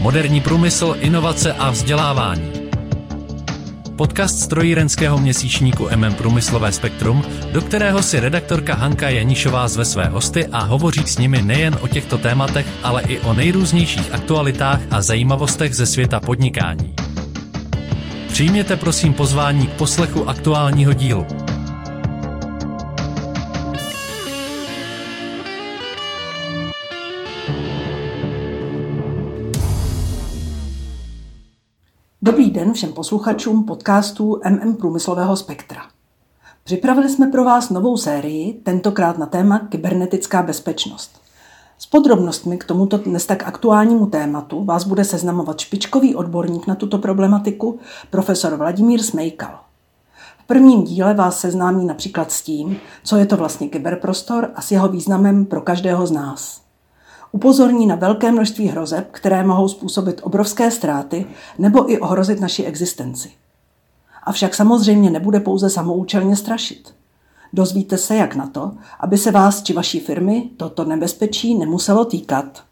Moderní průmysl, inovace a vzdělávání. Podcast strojírenského měsíčníku MM Průmyslové spektrum, do kterého si redaktorka Hanka Janišová zve své hosty a hovoří s nimi nejen o těchto tématech, ale i o nejrůznějších aktualitách a zajímavostech ze světa podnikání. Přijměte prosím pozvání k poslechu aktuálního dílu. Dobrý den všem posluchačům podcastu MM Průmyslového spektra. Připravili jsme pro vás novou sérii, tentokrát na téma kybernetická bezpečnost. S podrobnostmi k tomuto dnes tak aktuálnímu tématu vás bude seznamovat špičkový odborník na tuto problematiku, profesor Vladimír Smejkal. V prvním díle vás seznámí například s tím, co je to vlastně kyberprostor a s jeho významem pro každého z nás. Upozorní na velké množství hrozeb, které mohou způsobit obrovské ztráty nebo i ohrozit naši existenci. Avšak samozřejmě nebude pouze samoučelně strašit. Dozvíte se, jak na to, aby se vás či vaší firmy toto nebezpečí nemuselo týkat.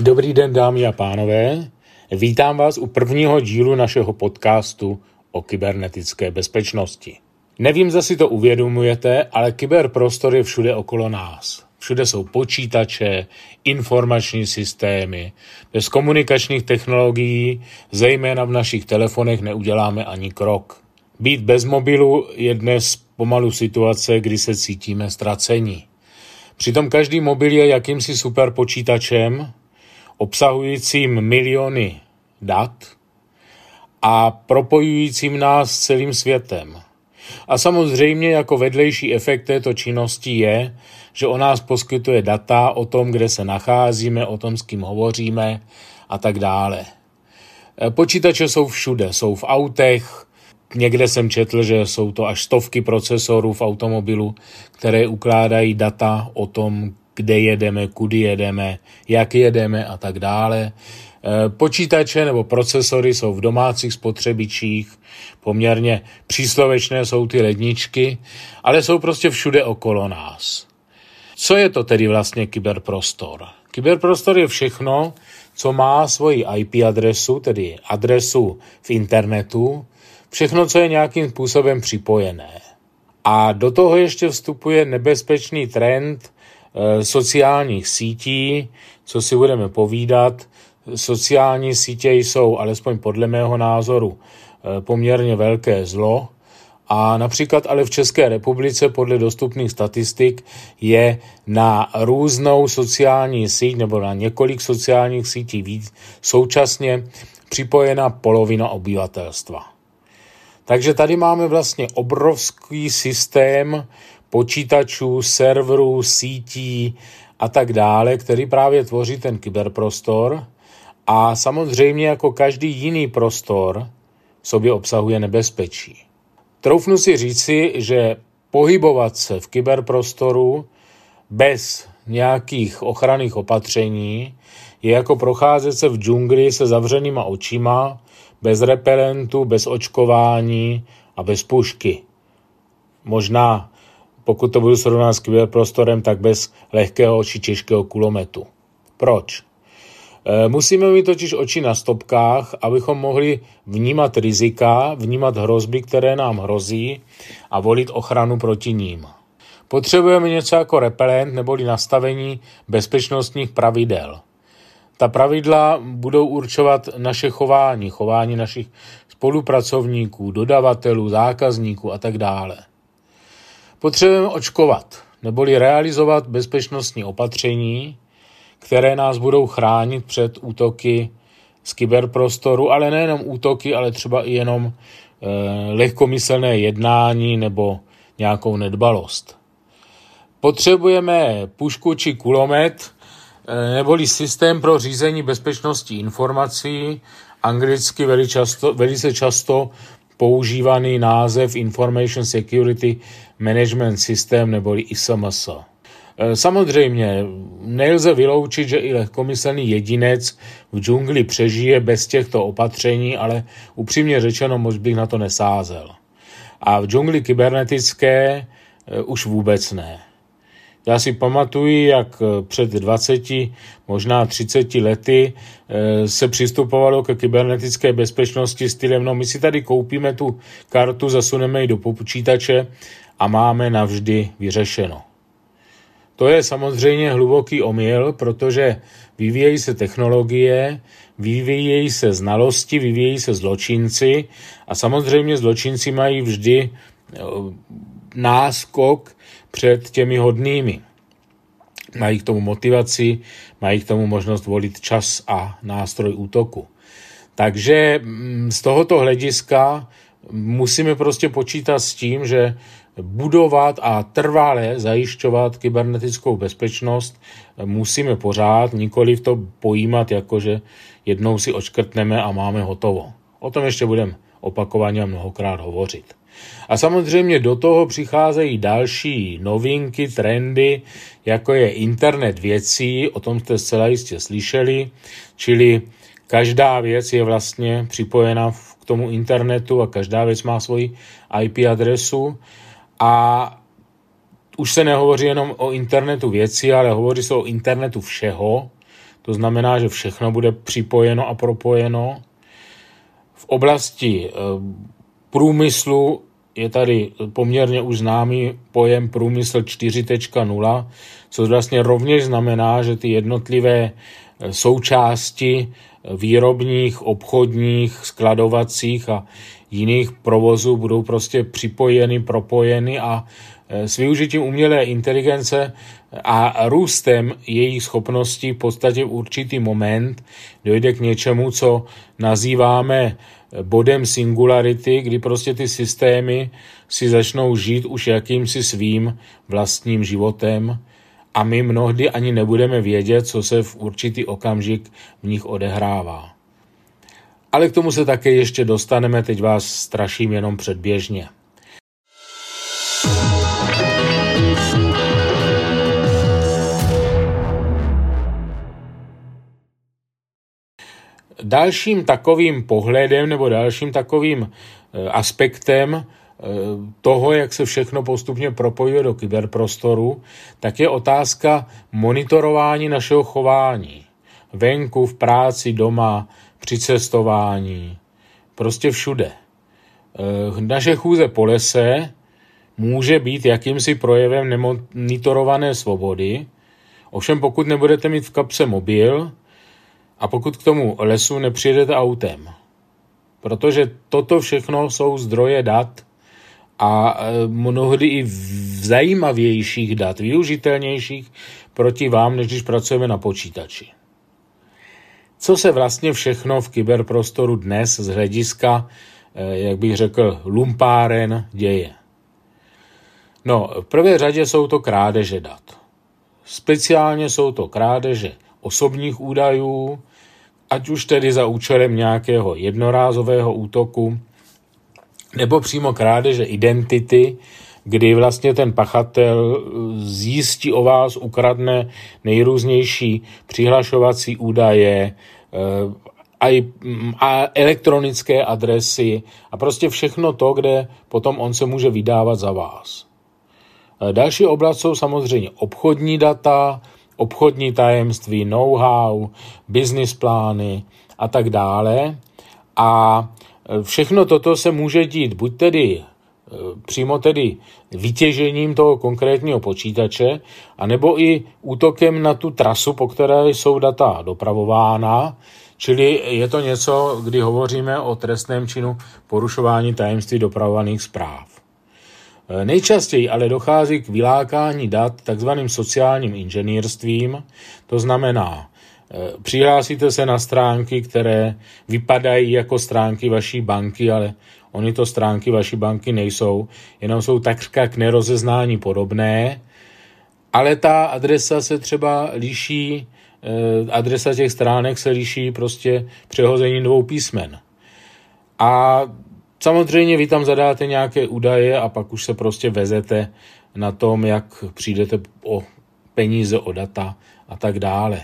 Dobrý den, dámy a pánové. Vítám vás u prvního dílu našeho podcastu o kybernetické bezpečnosti. Nevím, zda si to uvědomujete, ale kyberprostor je všude okolo nás. Všude jsou počítače, informační systémy. Bez komunikačních technologií, zejména v našich telefonech, neuděláme ani krok. Být bez mobilu je dnes pomalu situace, kdy se cítíme ztracení. Přitom každý mobil je jakýmsi superpočítačem, obsahujícím miliony dat a propojujícím nás s celým světem. A samozřejmě jako vedlejší efekt této činnosti je, že o nás poskytuje data o tom, kde se nacházíme, o tom, s kým hovoříme a tak dále. E, počítače jsou všude, jsou v autech, někde jsem četl, že jsou to až stovky procesorů v automobilu, které ukládají data o tom, kde jedeme, kudy jedeme, jak jedeme a tak dále. E, počítače nebo procesory jsou v domácích spotřebičích, poměrně příslovečné jsou ty ledničky, ale jsou prostě všude okolo nás. Co je to tedy vlastně kyberprostor? Kyberprostor je všechno, co má svoji IP adresu, tedy adresu v internetu, všechno, co je nějakým způsobem připojené. A do toho ještě vstupuje nebezpečný trend e, sociálních sítí, co si budeme povídat. Sociální sítě jsou, alespoň podle mého názoru, e, poměrně velké zlo, a například ale v České republice podle dostupných statistik je na různou sociální síť nebo na několik sociálních sítí víc současně připojena polovina obyvatelstva. Takže tady máme vlastně obrovský systém počítačů, serverů, sítí a tak dále, který právě tvoří ten kyberprostor. A samozřejmě jako každý jiný prostor sobě obsahuje nebezpečí. Troufnu si říci, že pohybovat se v kyberprostoru bez nějakých ochranných opatření je jako procházet se v džungli se zavřenýma očima, bez repelentu, bez očkování a bez pušky. Možná, pokud to budu srovnat s kyberprostorem, tak bez lehkého či těžkého kulometu. Proč? Eh, musíme mít totiž oči na stopkách, abychom mohli vnímat rizika, vnímat hrozby, které nám hrozí a volit ochranu proti ním. Potřebujeme něco jako repelent neboli nastavení bezpečnostních pravidel. Ta pravidla budou určovat naše chování, chování našich spolupracovníků, dodavatelů, zákazníků a tak dále. Potřebujeme očkovat, neboli realizovat bezpečnostní opatření, které nás budou chránit před útoky z kyberprostoru, ale nejenom útoky, ale třeba i jenom e, lehkomyslné jednání nebo nějakou nedbalost. Potřebujeme pušku či kulomet, e, neboli systém pro řízení bezpečnosti informací, anglicky velice často, velice často používaný název Information Security Management System neboli ISMS. E, samozřejmě nelze vyloučit, že i lehkomyslný jedinec v džungli přežije bez těchto opatření, ale upřímně řečeno moc bych na to nesázel. A v džungli kybernetické e, už vůbec ne. Já si pamatuju, jak před 20, možná 30 lety eh, se přistupovalo ke kybernetické bezpečnosti stylem, no my si tady koupíme tu kartu, zasuneme ji do počítače a máme navždy vyřešeno. To je samozřejmě hluboký omyl, protože vyvíjejí se technologie, vyvíjejí se znalosti, vyvíjejí se zločinci a samozřejmě zločinci mají vždy eh, náskok před těmi hodnými. Mají k tomu motivaci, mají k tomu možnost volit čas a nástroj útoku. Takže mm, z tohoto hlediska musíme prostě počítat s tím, že budovat a trvale zajišťovat kybernetickou bezpečnost musíme pořád, nikoli v to pojímat jako, že jednou si očkrtneme a máme hotovo. O tom ještě budeme opakovaně a mnohokrát hovořit. A samozřejmě do toho přicházejí další novinky, trendy, jako je internet věcí, o tom jste zcela jistě slyšeli, čili každá věc je vlastně připojena k tomu internetu a každá věc má svoji IP adresu a už se nehovoří jenom o internetu věcí, ale hovoří se o internetu všeho. To znamená, že všechno bude připojeno a propojeno. V oblasti eh, průmyslu je tady poměrně už známý pojem průmysl 4.0, což vlastně rovněž znamená, že ty jednotlivé eh, součásti výrobních, obchodních, skladovacích a jiných provozů budou prostě připojeny, propojeny a e, s využitím umělé inteligence a růstem jejich schopností v podstatě v určitý moment dojde k něčemu, co nazýváme bodem singularity, kdy prostě ty systémy si začnou žít už jakýmsi svým vlastním životem a my mnohdy ani nebudeme vědět, co se v určitý okamžik v nich odehrává. Ale k tomu se také ještě dostaneme, teď vás straším jenom předběžně. Dalším takovým pohledem nebo dalším takovým eh, aspektem toho, jak se všechno postupně propojuje do kyberprostoru, tak je otázka monitorování našeho chování. Venku, v práci, doma, při cestování, prostě všude. Eh, naše chůze po lese může být jakýmsi projevem nemonitorované svobody, ovšem pokud nebudete mít v kapse mobil a pokud k tomu lesu nepřijedete autem. Protože toto všechno jsou zdroje dat a eh, mnohdy i zajímavějších dat, využitelnějších proti vám, než když pracujeme na počítači co se vlastně všechno v kyberprostoru dnes z hlediska, eh, jak bych řekl, lumpáren děje. No, v prvé řadě jsou to krádeže dat. Speciálně jsou to krádeže osobních údajů, ať už tedy za účelem nějakého jednorázového útoku, nebo přímo krádeže identity, kdy vlastně ten pachatel zjistí o vás, ukradne nejrůznější přihlašovací údaje, eh, a elektronické adresy a prostě všechno to, kde potom on se může vydávat za vás. Eh, další oblast jsou samozřejmě obchodní data, obchodní tajemství, know-how, business plány a tak dále. A všechno toto se může dít buď tedy přímo tedy vytěžením toho konkrétního počítače, anebo i útokem na tu trasu, po které jsou data dopravována, čili je to něco, kdy hovoříme o trestném činu porušování tajemství dopravovaných zpráv. Nejčastěji ale dochází k vylákání dat takzvaným sociálním inženýrstvím, to znamená, přihlásíte se na stránky, které vypadají jako stránky vaší banky, ale Ony to stránky vaší banky nejsou, jenom jsou takřka k nerozeznání podobné, ale ta adresa se třeba liší, eh, adresa těch stránek se liší prostě přehozením dvou písmen. A samozřejmě vy tam zadáte nějaké údaje a pak už se prostě vezete na tom, jak přijdete o peníze, o data a tak dále.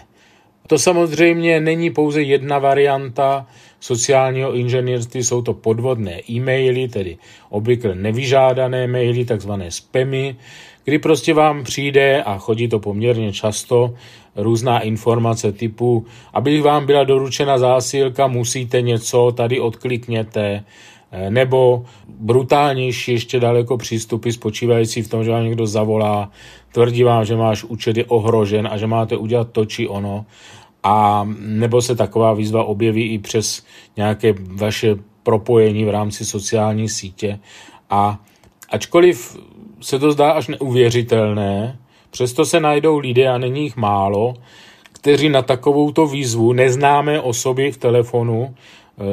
To samozřejmě není pouze jedna varianta, sociálního inženýrství, jsou to podvodné e-maily, tedy obvykle nevyžádané maily, takzvané spamy, kdy prostě vám přijde, a chodí to poměrně často, různá informace typu, aby vám byla doručena zásilka, musíte něco, tady odklikněte, nebo brutálnější ještě daleko přístupy spočívající v tom, že vám někdo zavolá, tvrdí vám, že váš účet je ohrožen a že máte udělat to či ono. A nebo se taková výzva objeví i přes nějaké vaše propojení v rámci sociální sítě. A ačkoliv se to zdá až neuvěřitelné, přesto se najdou lidé, a není jich málo, kteří na takovouto výzvu neznámé osoby v telefonu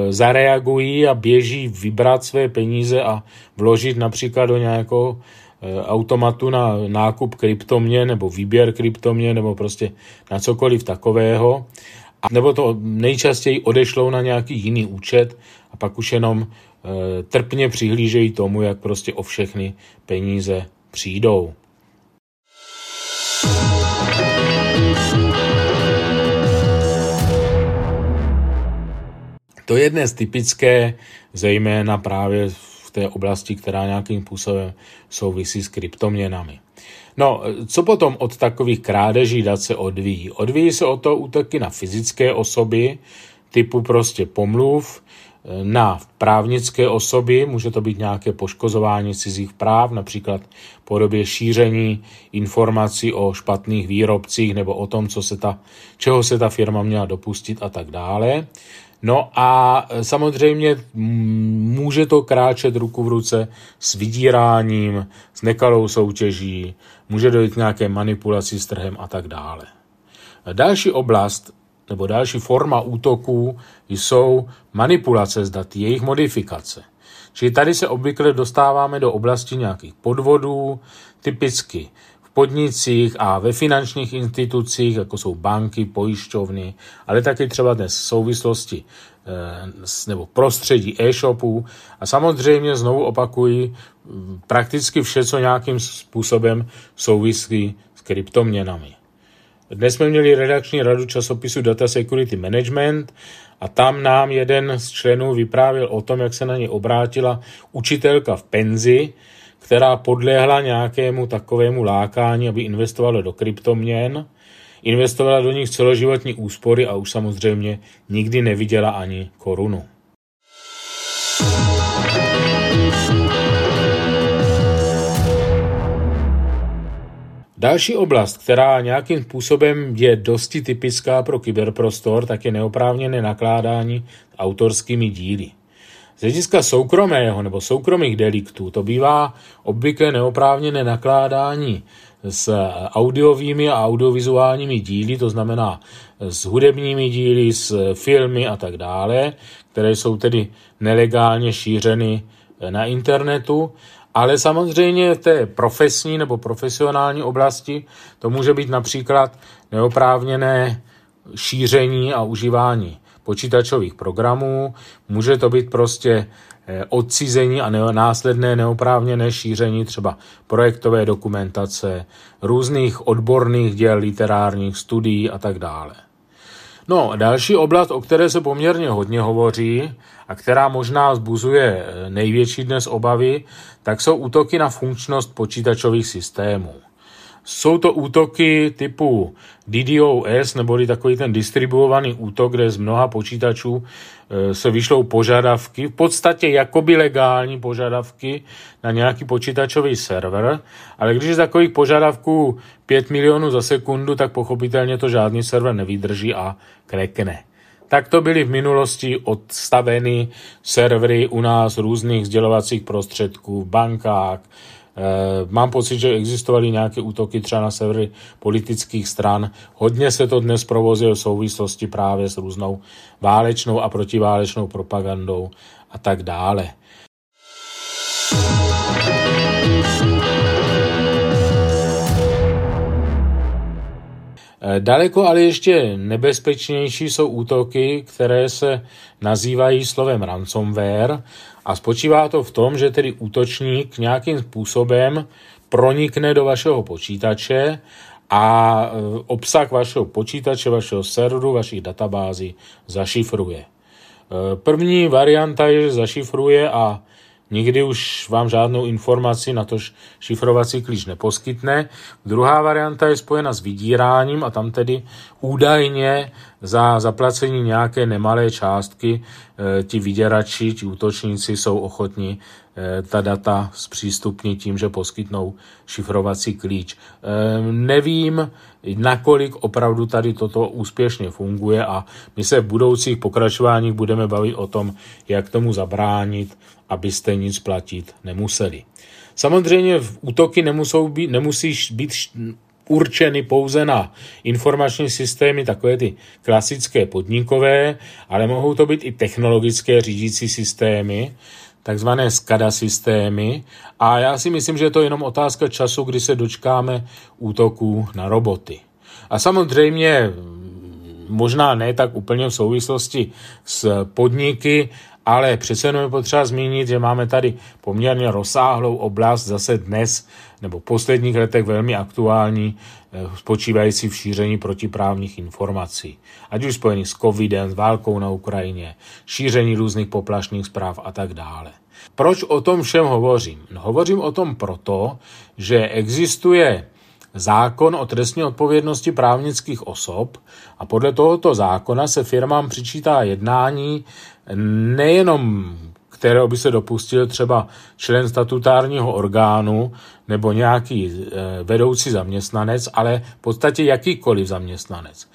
zareagují a běží vybrat své peníze a vložit například do nějakého e, automatu na nákup kryptomě nebo výběr kryptomě nebo prostě na cokoliv takového. A nebo to nejčastěji odešlou na nějaký jiný účet a pak už jenom e, trpně přihlížejí tomu, jak prostě o všechny peníze přijdou. To je dnes typické, zejména právě v té oblasti, která nějakým způsobem souvisí s kryptoměnami. No, co potom od takových krádeží dat se odvíjí? Odvíjí se o to útoky na fyzické osoby, typu prostě pomluv, na právnické osoby, může to být nějaké poškozování cizích práv, například v podobě šíření informací o špatných výrobcích nebo o tom, co se ta, čeho se ta firma měla dopustit a tak dále. No a samozřejmě může to kráčet ruku v ruce s vydíráním, s nekalou soutěží, může dojít k nějaké manipulaci s trhem a tak dále. Další oblast nebo další forma útoků jsou manipulace s daty, jejich modifikace. Čili tady se obvykle dostáváme do oblasti nějakých podvodů, typicky podnicích a ve finančních institucích, jako jsou banky, pojišťovny, ale taky třeba dnes v souvislosti eh, nebo prostředí e-shopů a samozřejmě znovu opakuji prakticky vše, co nějakým způsobem souvisí s kryptoměnami. Dnes jsme měli redakční radu časopisu Data Security Management a tam nám jeden z členů vyprávěl o tom, jak se na ně obrátila učitelka v penzi, která podlehla nějakému takovému lákání, aby investovala do kryptoměn, investovala do nich celoživotní úspory a už samozřejmě nikdy neviděla ani korunu. Další oblast, která nějakým způsobem je dosti typická pro kyberprostor, tak je neoprávněné nakládání autorskými díly. Z hlediska soukromého nebo soukromých deliktů to bývá obvykle neoprávněné nakládání s audiovými a audiovizuálními díly, to znamená s hudebními díly, s filmy a tak dále, které jsou tedy nelegálně šířeny na internetu. Ale samozřejmě v té profesní nebo profesionální oblasti to může být například neoprávněné šíření a užívání počítačových programů, může to být prostě eh, odcizení a následné neoprávněné šíření třeba projektové dokumentace, různých odborných děl, literárních studií a tak dále. No, další oblast, o které se poměrně hodně hovoří a která možná zbuzuje eh, největší dnes obavy, tak jsou útoky na funkčnost počítačových systémů. Jsou to útoky typu DDoS, neboli takový ten distribuovaný útok, kde z mnoha počítačů e, se vyšlou požadavky, v podstatě jakoby legální požadavky na nějaký počítačový server, ale když je takových požadavků 5 milionů za sekundu, tak pochopitelně to žádný server nevydrží a krekne. Tak to byly v minulosti odstaveny servery u nás různých sdělovacích prostředků v bankách, mám pocit, že existovaly nějaké útoky třeba na servery politických stran. Hodně se to dnes provozuje v souvislosti právě s různou válečnou a protiválečnou propagandou a tak dále. Eh, daleko ale ještě nebezpečnější jsou útoky, které se nazývají slovem ransomware a spočívá to v tom, že tedy útočník nějakým způsobem pronikne do vašeho počítače a eh, obsah vašeho počítače, vašeho serveru, vašich databází zašifruje. První varianta je, že zašifruje a nikdy už vám žádnou informaci na to šifrovací klíč neposkytne. Druhá varianta je spojena s vydíráním a tam tedy údajně za zaplacení nějaké nemalé částky e, ti vyděrači, ti útočníci jsou ochotní e, ta data zpřístupnit tím, že poskytnou šifrovací klíč. E, nevím, nakolik opravdu tady toto úspěšně funguje a my se v budoucích pokračováních budeme bavit o tom, jak tomu zabránit, abyste nic platit nemuseli. Samozřejmě útoky nemusou být, nemusí být určeny pouze na informační systémy, takové ty klasické podnikové, ale mohou to být i technologické řídící systémy, takzvané SCADA systémy. A já si myslím, že je to jenom otázka času, kdy se dočkáme útoků na roboty. A samozřejmě možná ne tak úplně v souvislosti s podniky, ale přece jenom je potřeba zmínit, že máme tady poměrně rozsáhlou oblast zase dnes nebo v posledních letech velmi aktuální, eh, spočívající v šíření protiprávních informací. Ať už spojený s covidem, s válkou na Ukrajině, šíření různých poplašných zpráv a tak dále. Proč o tom všem hovořím? No, hovořím o tom proto, že existuje zákon o trestní odpovědnosti právnických osob a podle tohoto zákona se firmám přičítá jednání nejenom kterého by se dopustil třeba člen statutárního orgánu nebo nějaký eh, vedoucí zaměstnanec, ale v podstatě jakýkoliv zaměstnanec.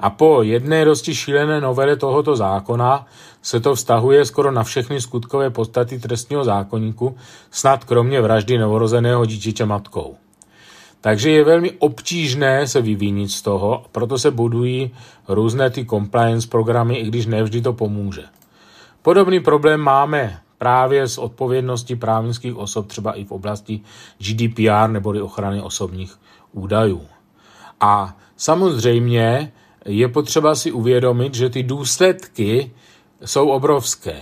A po jedné dosti šílené novele tohoto zákona se to vztahuje skoro na všechny skutkové podstaty trestního zákonníku, snad kromě vraždy novorozeného dítěte matkou. Takže je velmi obtížné se vyvinit z toho, proto se budují různé ty compliance programy, i když nevždy to pomůže. Podobný problém máme právě s odpovědností právnických osob třeba i v oblasti GDPR neboli ochrany osobních údajů. A samozřejmě je potřeba si uvědomit, že ty důsledky jsou obrovské.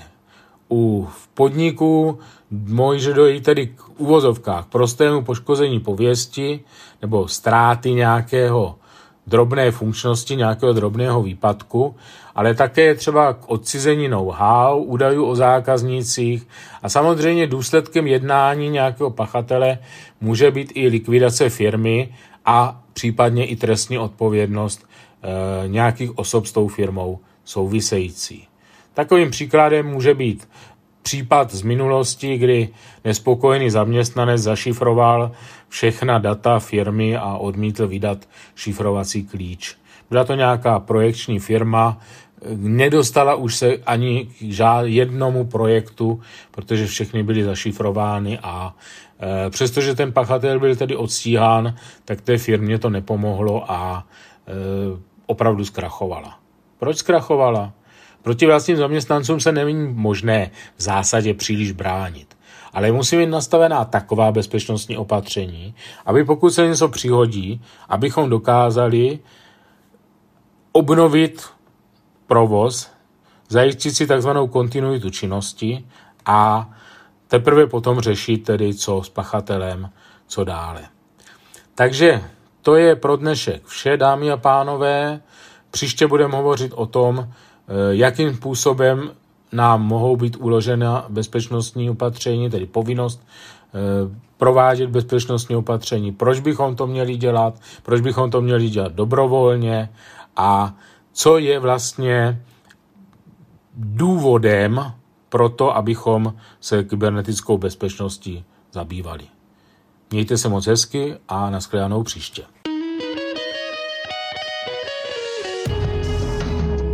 U podniku může dojít tedy k uvozovkách prostému poškození pověsti nebo ztráty nějakého drobné funkčnosti, nějakého drobného výpadku, ale také třeba k odcizení know-how, údajů o zákaznících a samozřejmě důsledkem jednání nějakého pachatele může být i likvidace firmy a případně i trestní odpovědnost e, nějakých osob s tou firmou související. Takovým příkladem může být případ z minulosti, kdy nespokojený zaměstnanec zašifroval všechna data firmy a odmítl vydat šifrovací klíč. Byla to nějaká projekční firma, nedostala už se ani k jednomu projektu, protože všechny byly zašifrovány a e, přestože ten pachatel byl tedy odstíhán, tak té firmě to nepomohlo a e, opravdu zkrachovala. Proč zkrachovala? Proti vlastním zaměstnancům se není možné v zásadě příliš bránit. Ale musí být nastavená taková bezpečnostní opatření, aby pokud se něco přihodí, abychom dokázali obnovit provoz, zajistit si takzvanou kontinuitu činnosti a teprve potom řešit tedy, co s pachatelem, co dále. Takže to je pro dnešek vše, dámy a pánové. Příště budeme hovořit o tom, Eh, jakým způsobem nám mohou být uložena bezpečnostní opatření, tedy povinnost eh, provádět bezpečnostní opatření, proč bychom to měli dělat, proč bychom to měli dělat dobrovolně a co je vlastně důvodem pro to, abychom se kybernetickou bezpečností zabývali. Mějte se moc hezky a nashledanou příště.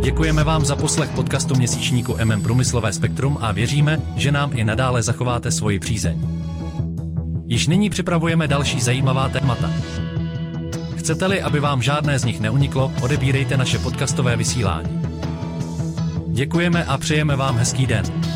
Děkujeme vám za poslech podcastu měsíčníku MM Průmyslové spektrum a věříme, že nám i nadále zachováte svoji přízeň. Již nyní připravujeme další zajímavá témata. Chcete-li, aby vám žádné z nich neuniklo, odebírejte naše podcastové vysílání. Děkujeme a přejeme vám hezký den.